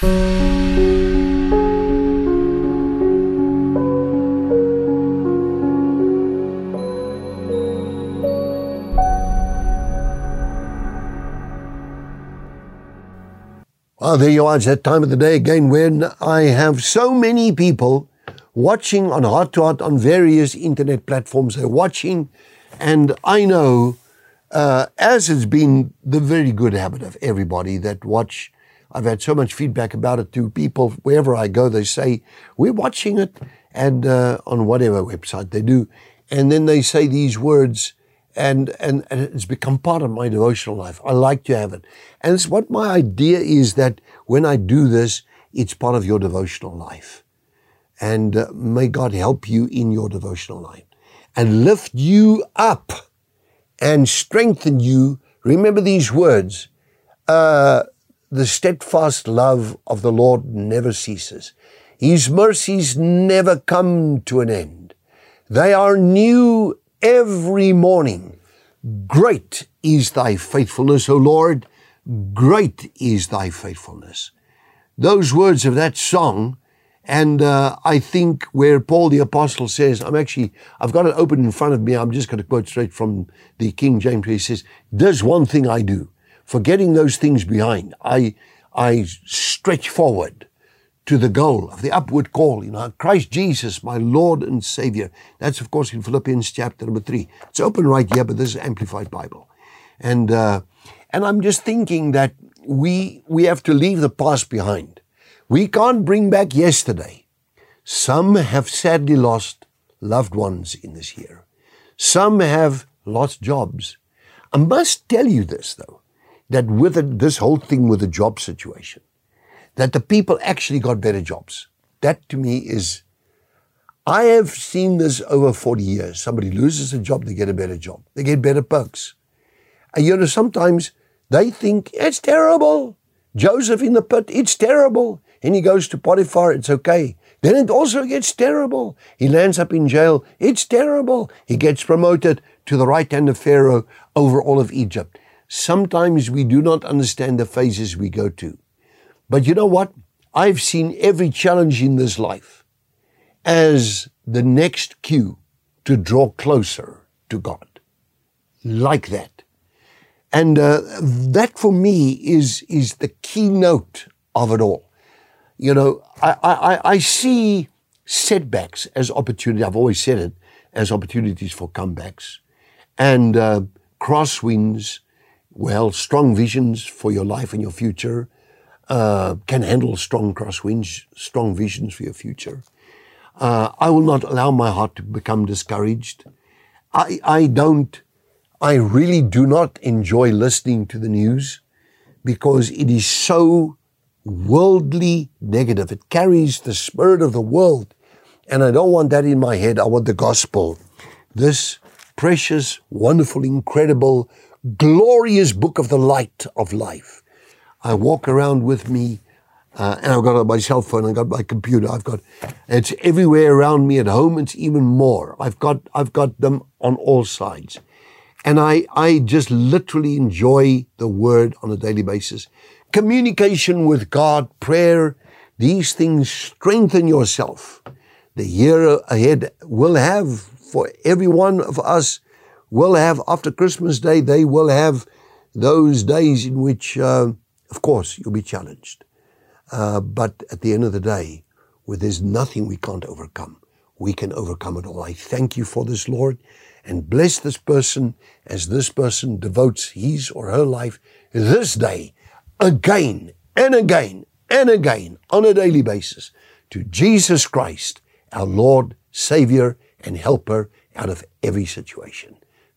Well, there you are. It's that time of the day again when I have so many people watching on Heart to Heart on various internet platforms. They're watching, and I know, uh, as it's been the very good habit of everybody that watch, I've had so much feedback about it to people wherever I go. They say we're watching it, and uh, on whatever website they do, and then they say these words and, and, and it's become part of my devotional life. I like to have it. And it's what my idea is that when I do this, it's part of your devotional life. And uh, may God help you in your devotional life and lift you up and strengthen you. Remember these words. Uh, the steadfast love of the Lord never ceases. His mercies never come to an end. They are new every morning. Great is thy faithfulness, O Lord. Great is thy faithfulness. Those words of that song, and uh, I think where Paul the Apostle says, I'm actually, I've got it open in front of me. I'm just going to quote straight from the King James. where He says, There's one thing I do, forgetting those things behind. I, I stretch forward to the goal of the upward call, you know, Christ Jesus, my Lord and Savior. That's, of course, in Philippians chapter number three. It's open right here, but this is Amplified Bible. And, uh, and I'm just thinking that we, we have to leave the past behind. We can't bring back yesterday. Some have sadly lost loved ones in this year. Some have lost jobs. I must tell you this, though, that with this whole thing with the job situation, that the people actually got better jobs. That to me is, I have seen this over 40 years. Somebody loses a job, they get a better job. They get better perks. And you know, sometimes they think it's terrible. Joseph in the pit, it's terrible. And he goes to Potiphar, it's okay. Then it also gets terrible. He lands up in jail, it's terrible. He gets promoted to the right hand of Pharaoh over all of Egypt. Sometimes we do not understand the phases we go to. But you know what? I've seen every challenge in this life as the next cue to draw closer to God. Like that. And uh, that for me is, is the keynote of it all. You know, I, I, I see setbacks as opportunity. I've always said it as opportunities for comebacks and uh, crosswinds. Well, strong visions for your life and your future uh, can handle strong crosswinds, strong visions for your future. Uh, I will not allow my heart to become discouraged. I, I don't, I really do not enjoy listening to the news because it is so worldly negative. It carries the spirit of the world. And I don't want that in my head. I want the gospel. This precious, wonderful, incredible, glorious book of the light of life I walk around with me, uh, and I've got my cell phone, I've got my computer, I've got, it's everywhere around me at home, it's even more. I've got, I've got them on all sides. And I, I just literally enjoy the word on a daily basis. Communication with God, prayer, these things strengthen yourself. The year ahead will have for every one of us will have after Christmas Day, they will have those days in which uh, of course, you'll be challenged. Uh, but at the end of the day, where there's nothing we can't overcome, we can overcome it all. I thank you for this, Lord, and bless this person as this person devotes his or her life this day again and again and again on a daily basis to Jesus Christ, our Lord, Savior, and Helper out of every situation.